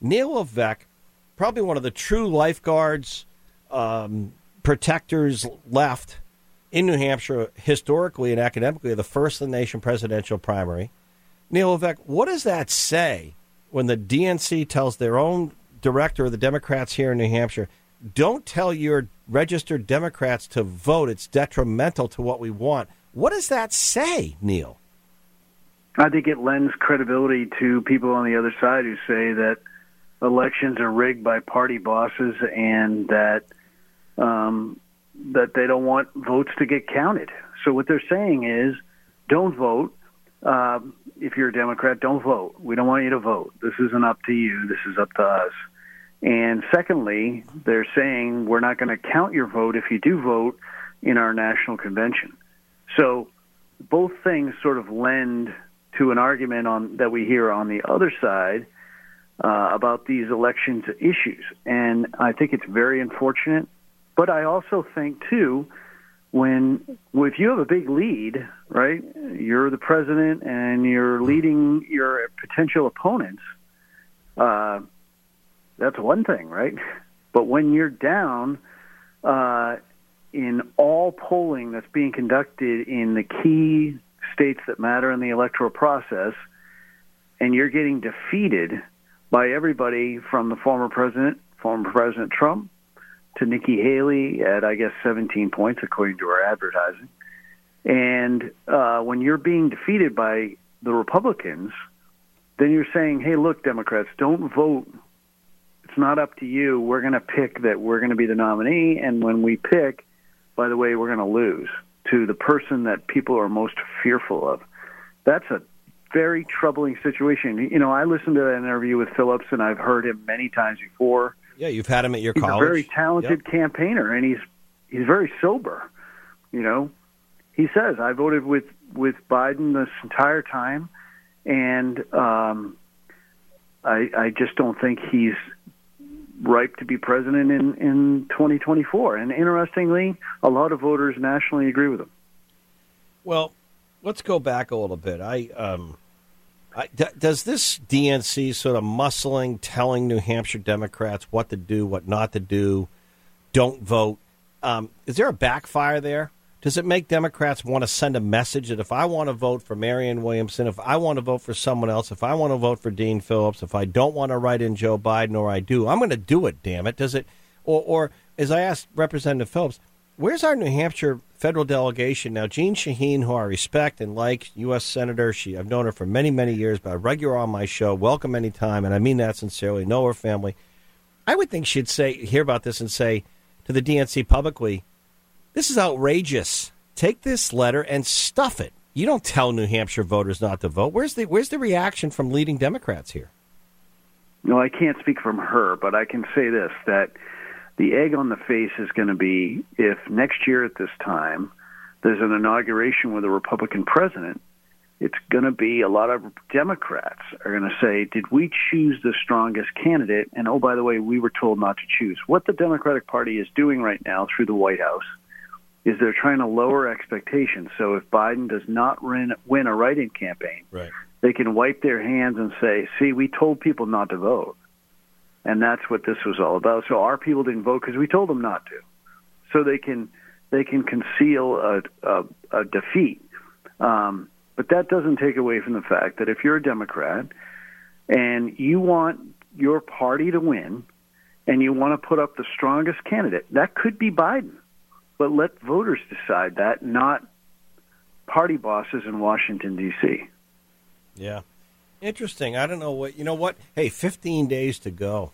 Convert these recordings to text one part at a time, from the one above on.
Neil Levesque, probably one of the true lifeguards, um, protectors left in New Hampshire, historically and academically, the first in the nation presidential primary. Neil Levesque, what does that say when the DNC tells their own director of the Democrats here in New Hampshire, don't tell your registered Democrats to vote. It's detrimental to what we want. What does that say, Neil? I think it lends credibility to people on the other side who say that elections are rigged by party bosses and that um, that they don't want votes to get counted. So what they're saying is, don't vote. Uh, if you're a Democrat, don't vote. We don't want you to vote. This isn't up to you. This is up to us. And secondly, they're saying we're not going to count your vote if you do vote in our national convention. So both things sort of lend to an argument on that we hear on the other side uh, about these elections issues, and I think it's very unfortunate. But I also think too, when if you have a big lead, right? You're the president and you're leading your potential opponents. Uh, that's one thing, right? But when you're down uh, in all polling that's being conducted in the key states that matter in the electoral process, and you're getting defeated by everybody from the former president, former President Trump, to Nikki Haley at, I guess, 17 points, according to our advertising. And uh, when you're being defeated by the Republicans, then you're saying, hey, look, Democrats, don't vote it's not up to you. We're going to pick that we're going to be the nominee, and when we pick, by the way, we're going to lose to the person that people are most fearful of. That's a very troubling situation. You know, I listened to that interview with Phillips, and I've heard him many times before. Yeah, you've had him at your he's college. He's a very talented yep. campaigner, and he's he's very sober. You know, he says I voted with with Biden this entire time, and um, I I just don't think he's ripe to be president in, in 2024. And interestingly, a lot of voters nationally agree with him. Well, let's go back a little bit. I, um, I d- does this DNC sort of muscling, telling New Hampshire Democrats what to do, what not to do, don't vote? Um, is there a backfire there? Does it make Democrats want to send a message that if I want to vote for Marianne Williamson, if I want to vote for someone else, if I want to vote for Dean Phillips, if I don't want to write in Joe Biden or I do, I'm going to do it, damn it. Does it, or, or as I asked Representative Phillips, where's our New Hampshire federal delegation now? Jeanne Shaheen, who I respect and like, U.S. Senator, she I've known her for many, many years, but a regular on my show, welcome anytime, and I mean that sincerely, know her family. I would think she'd say, hear about this and say to the DNC publicly, this is outrageous. Take this letter and stuff it. You don't tell New Hampshire voters not to vote. Where's the where's the reaction from leading Democrats here? No, I can't speak from her, but I can say this that the egg on the face is going to be if next year at this time there's an inauguration with a Republican president, it's going to be a lot of Democrats are going to say, Did we choose the strongest candidate? And oh, by the way, we were told not to choose. What the Democratic Party is doing right now through the White House is they're trying to lower expectations. So if Biden does not win, win a write-in campaign, right. they can wipe their hands and say, "See, we told people not to vote," and that's what this was all about. So our people didn't vote because we told them not to. So they can they can conceal a, a, a defeat. Um, but that doesn't take away from the fact that if you're a Democrat and you want your party to win and you want to put up the strongest candidate, that could be Biden but let voters decide that, not party bosses in Washington D.C. Yeah, interesting. I don't know what you know. What? Hey, 15 days to go.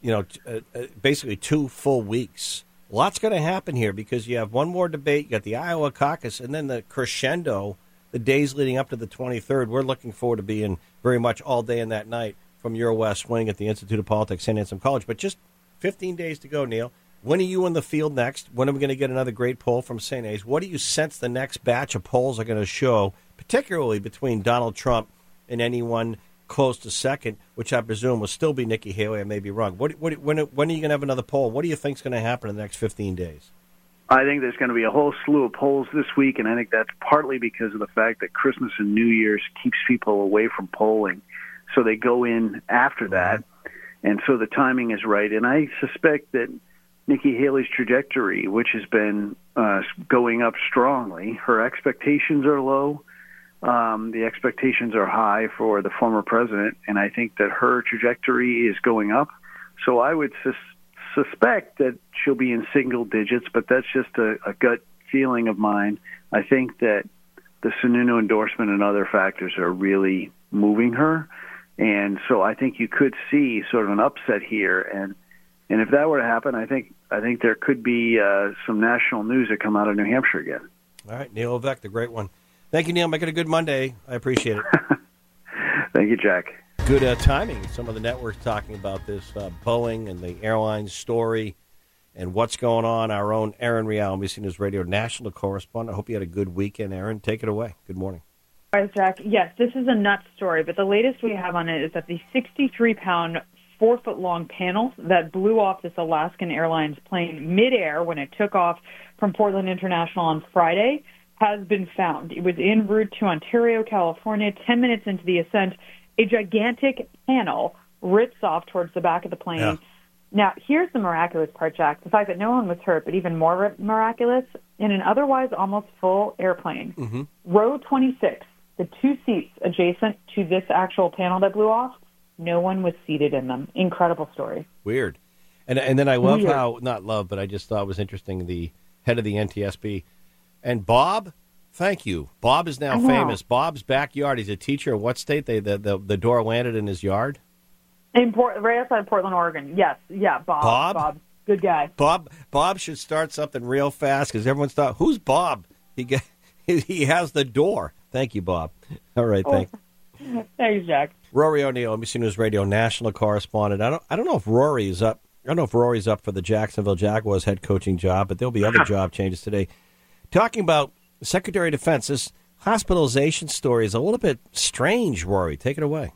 You know, uh, uh, basically two full weeks. Lots going to happen here because you have one more debate. You got the Iowa caucus, and then the crescendo, the days leading up to the 23rd. We're looking forward to being very much all day and that night from your West Wing at the Institute of Politics, St. Anselm College. But just 15 days to go, Neil. When are you in the field next? When are we going to get another great poll from St. A's? What do you sense the next batch of polls are going to show, particularly between Donald Trump and anyone close to second, which I presume will still be Nikki Haley? I may be wrong. What, what, when, when are you going to have another poll? What do you think is going to happen in the next 15 days? I think there's going to be a whole slew of polls this week, and I think that's partly because of the fact that Christmas and New Year's keeps people away from polling. So they go in after that. and so the timing is right. And I suspect that Nikki Haley's trajectory, which has been uh, going up strongly, her expectations are low. Um, the expectations are high for the former president, and I think that her trajectory is going up. So I would sus- suspect that she'll be in single digits, but that's just a, a gut feeling of mine. I think that the Sununu endorsement and other factors are really moving her, and so I think you could see sort of an upset here. And and if that were to happen, I think I think there could be uh, some national news that come out of New Hampshire again. All right, Neil Levesque, the great one. Thank you, Neil. Make it a good Monday. I appreciate it. Thank you, Jack. Good uh, timing. Some of the networks talking about this uh, Boeing and the airline story and what's going on. Our own Erin Real, NBC News Radio national correspondent. I hope you had a good weekend, Erin. Take it away. Good morning. Hi, Jack. Yes, this is a nuts story, but the latest we have on it is that the 63 pound, four foot long panel that blew off this Alaskan Airlines plane midair when it took off from Portland International on Friday has been found. It was en route to Ontario, California. 10 minutes into the ascent, a gigantic panel rips off towards the back of the plane. Yeah. Now, here's the miraculous part, Jack. The fact that no one was hurt, but even more miraculous, in an otherwise almost full airplane, mm-hmm. row 26, the two seats adjacent to this actual panel that blew off, no one was seated in them. Incredible story. Weird. And and then I love Weird. how not love, but I just thought it was interesting. The head of the NTSB and Bob. Thank you. Bob is now famous. Bob's backyard. He's a teacher. of What state? They the, the the door landed in his yard. In Port, right outside Portland, Oregon. Yes, yeah, Bob. Bob? Bob, good guy. Bob Bob should start something real fast because everyone's thought, who's Bob? He get, he has the door. Thank you, Bob. All right, thanks. Oh. Thanks, Jack. Rory O'Neill, NBC News Radio national correspondent. I don't I don't know if Rory's up. I don't know if Rory's up for the Jacksonville Jaguars head coaching job, but there'll be other job changes today. Talking about Secretary of Defense, this hospitalization story is a little bit strange. Rory, take it away.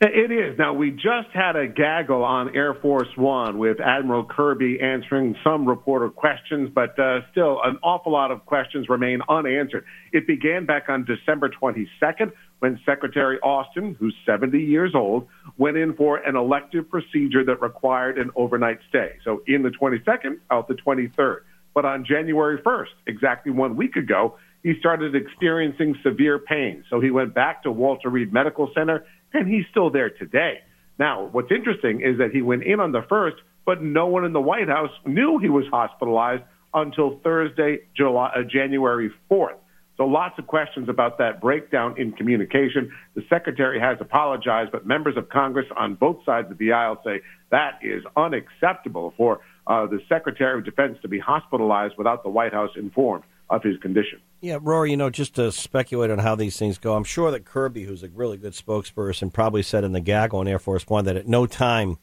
It is. Now, we just had a gaggle on Air Force One with Admiral Kirby answering some reporter questions, but uh, still an awful lot of questions remain unanswered. It began back on December 22nd when Secretary Austin, who's 70 years old, went in for an elective procedure that required an overnight stay. So in the 22nd, out the 23rd. But on January 1st, exactly one week ago, he started experiencing severe pain. So he went back to Walter Reed Medical Center, and he's still there today. Now, what's interesting is that he went in on the first, but no one in the White House knew he was hospitalized until Thursday, July, uh, January 4th. So lots of questions about that breakdown in communication. The secretary has apologized, but members of Congress on both sides of the aisle say that is unacceptable for uh, the Secretary of Defense to be hospitalized without the White House informed of his condition. Yeah, Rory, you know, just to speculate on how these things go, I'm sure that Kirby, who's a really good spokesperson, probably said in the gag on Air Force One that at no time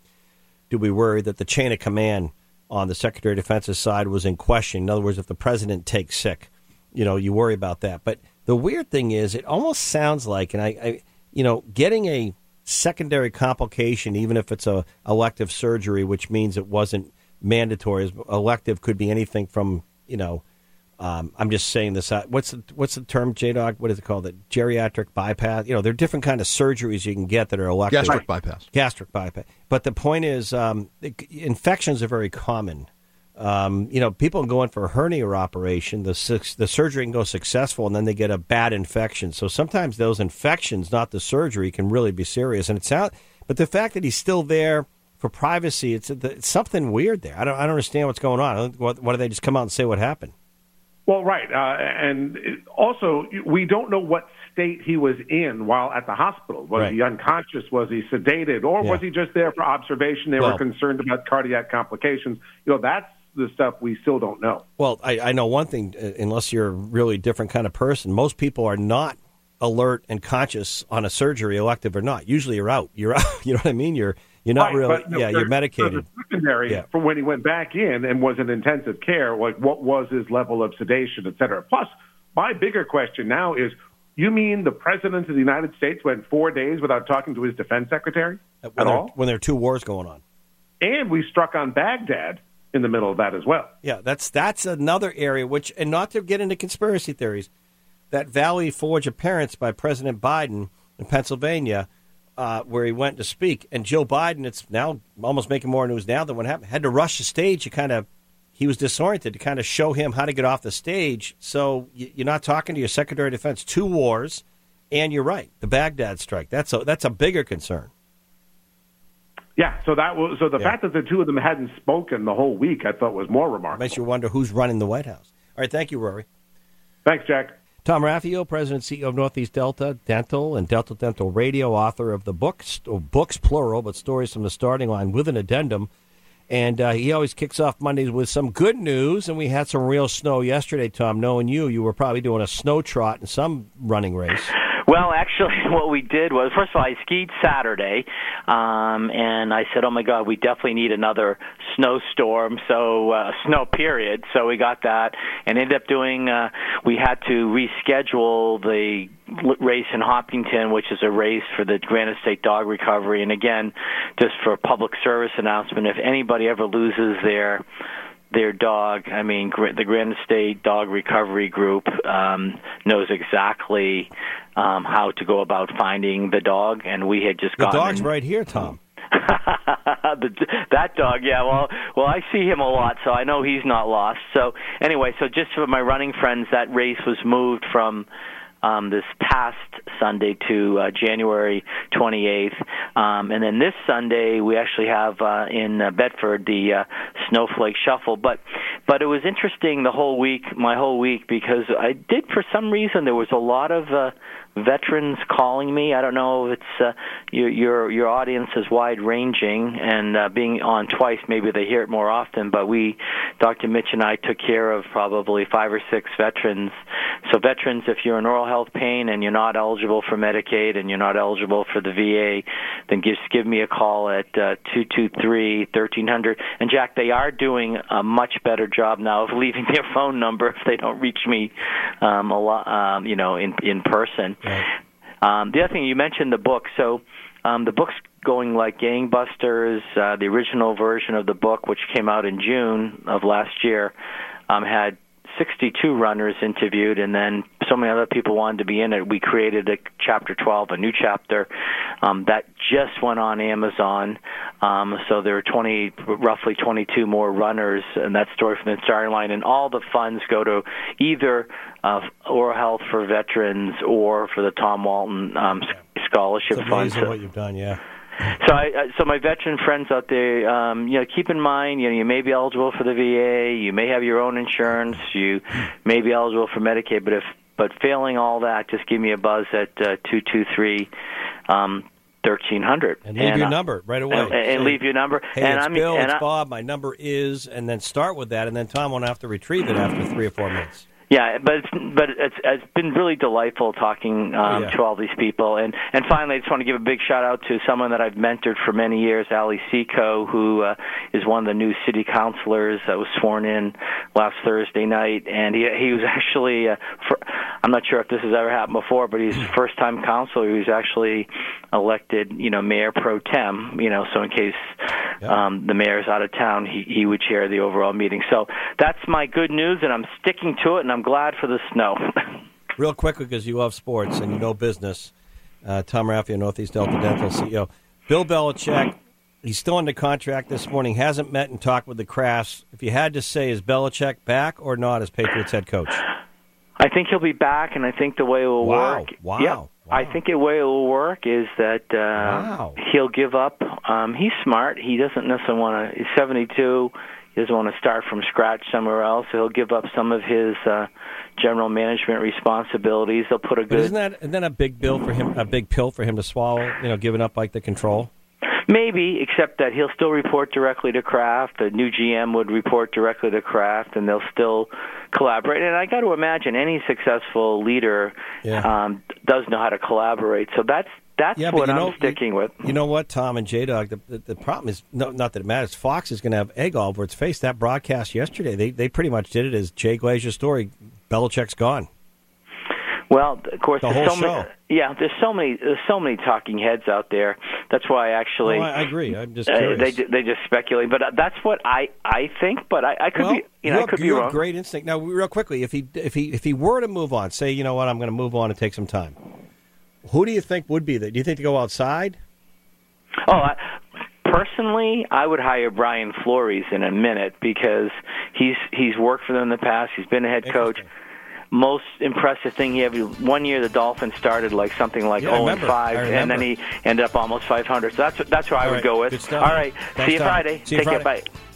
do we worry that the chain of command on the Secretary of Defense's side was in question. In other words, if the president takes sick, you know, you worry about that. But the weird thing is, it almost sounds like, and I, I you know, getting a secondary complication, even if it's a elective surgery, which means it wasn't mandatory. Elective could be anything from, you know, um, I'm just saying this. Uh, what's the, what's the term, J Dog? What is it called? The geriatric bypass. You know, there are different kind of surgeries you can get that are elective. Gastric bypass. Gastric bypass. But the point is, um, infections are very common. Um, you know, people go in for a hernia operation. The the surgery can go successful, and then they get a bad infection. So sometimes those infections, not the surgery, can really be serious. And it's out. But the fact that he's still there for privacy, it's, it's something weird there. I don't I don't understand what's going on. What, why do they just come out and say what happened? Well, right. Uh, and also, we don't know what state he was in while at the hospital. Was Right. he unconscious? Was he sedated? Or was he just there for observation? They Well- were concerned about cardiac complications. You know, that's the stuff we still don't know. Well, I, I know one thing. uh, Unless you're a really different kind of person, most people are not alert and conscious on a surgery, elective or not. Usually, you're out. You're out. You know what I mean? You're you're not Right, really. but, yeah, you're medicated. For secondary, Yeah. for when he went back in and was in intensive care, like what was his level of sedation, et cetera. Plus, my bigger question now is, you mean the president of the United States went four days without talking to his defense secretary when, at there, all? when there are two wars going on. And we struck on Baghdad in the middle of that as well. Yeah, that's that's another area which, and not to get into conspiracy theories, that Valley Forge appearance by President Biden in Pennsylvania uh, where he went to speak, and Joe Biden. It's now almost making more news now than what happened. Had to rush the stage. You kind of he was disoriented to kind of show him how to get off the stage. So you're not talking to your Secretary of Defense. Two wars, and you're right. The Baghdad strike. That's a that's a bigger concern. Yeah, so that was so the yeah. fact that the two of them hadn't spoken the whole week, I thought was more remarkable. Makes you wonder who's running the White House. All right, thank you, Rory. Thanks, Jack. Tom Raffio, President CEO of Northeast Delta Dental and Delta Dental Radio, author of the books, books plural, but stories from the starting line with an addendum. And uh, he always kicks off Mondays with some good news. And we had some real snow yesterday, Tom. Knowing you, you were probably doing a snow trot in some running race. Well, actually, what we did was first of all, I skied Saturday, um, and I said, "Oh my God, we definitely need another snowstorm." So uh, snow period. So we got that, and ended up doing. Uh, we had to reschedule the race in Hopkinton, which is a race for the Granite State Dog Recovery. And again, just for a public service announcement, if anybody ever loses their their dog. I mean, the Granite State Dog Recovery Group um, knows exactly um, how to go about finding the dog, and we had just the gotten. The dog's right here, Tom. the, that dog, yeah. Well, well, I see him a lot, so I know he's not lost. So anyway, so just for my running friends, that race was moved from um, this past Sunday to uh, January 28th. Um, and then this Sunday, we actually have uh, in uh, Bedford the uh, Snowflake Shuffle. But but it was interesting the whole week, my whole week, because I did for some reason there was a lot of uh, veterans calling me. I don't know if it's uh, your your your audience is wide ranging, and uh, being on twice, maybe they hear it more often. But we, Dr. Mitch and I, took care of probably five or six veterans. So veterans, if you're in oral health pain and you're not eligible for Medicaid and you're not eligible for the VA, then just give me a call at uh, two two three thirteen hundred. And Jack, they are doing a much better job now of leaving their phone number if they don't reach me um, a lot, um, you know, in in person. Um, the other thing you mentioned the book. So um, the book's going like gangbusters. Uh, the original version of the book, which came out in June of last year, um, had 62 runners interviewed, and then so many other people wanted to be in it. We created a chapter 12, a new chapter um, that just went on Amazon. Um, so there are 20, roughly 22 more runners and that story from the starting line, and all the funds go to either uh, oral health for veterans or for the Tom Walton um, scholarship fund. So, what you've done, yeah. So, I, so my veteran friends out there, um, you know, keep in mind, you know, you may be eligible for the VA, you may have your own insurance, you may be eligible for Medicaid, but if but failing all that, just give me a buzz at uh, two two three. Um, thirteen hundred, and leave and, your uh, number right away, and, and leave your number. Hey, and it's I'm, Bill, and it's I, Bob. My number is, and then start with that, and then Tom won't have to retrieve it after three or four minutes. Yeah, but it's but it's it's been really delightful talking um, yeah. to all these people, and and finally, I just want to give a big shout out to someone that I've mentored for many years, Ali Seco, who uh, is one of the new city councilors that was sworn in last Thursday night, and he he was actually uh, for, I'm not sure if this has ever happened before, but he's first time councilor who's actually elected, you know, mayor pro tem, you know, so in case yeah. um, the mayor's out of town, he he would chair the overall meeting. So that's my good news, and I'm sticking to it, and I'm glad for the snow. Real quick, because you love sports and you know business, uh, Tom Raffio, Northeast Delta Dental CEO. Bill Belichick, he's still under contract this morning, hasn't met and talked with the Krafts. If you had to say, is Belichick back or not as Patriots head coach? I think he'll be back, and I think the way it will wow. work. Wow. Yep. Wow. I think the way it will work is that uh, wow. he'll give up. Um, he's smart. He doesn't necessarily want to. He's 72 he doesn't want to start from scratch somewhere else. So he'll give up some of his uh, general management responsibilities. They'll put a good. But isn't that isn't that a big bill for him? A big pill for him to swallow? You know, giving up like the control. Maybe, except that he'll still report directly to Kraft. The new GM would report directly to Kraft, and they'll still collaborate. And I got to imagine any successful leader yeah. um, does know how to collaborate. So that's that's yeah, what I'm know, sticking you, with. You know what, Tom and J Dog, the, the, the, problem is no, not that it matters. Fox is going to have egg all over its face. That broadcast yesterday, they they pretty much did it as Jay Glazer's story. Belichick's gone. Well, of course, the there's whole so show. many. Yeah, there's so many. There's so many talking heads out there. That's why I actually. Oh, I, I agree. I'm just uh, they they just speculate, but uh, that's what I I think. But I, I could well, be. You know, you I could have, be you wrong. Great instinct. Now, real quickly, if he if he if he were to move on, say, you know what, I'm going to move on and take some time. Who do you think would be there? Do you think to go outside? Oh, I, personally, I would hire Brian Flores in a minute because he's he's worked for them in the past. He's been a head coach. Most impressive thing he ever one year the Dolphins started like something like Yeah, 0 and 5 and then he ended up almost 500. So that's that's where I would right. go with. All right. Thanks, See you Tom. Friday. See you Take care. Friday. Bye.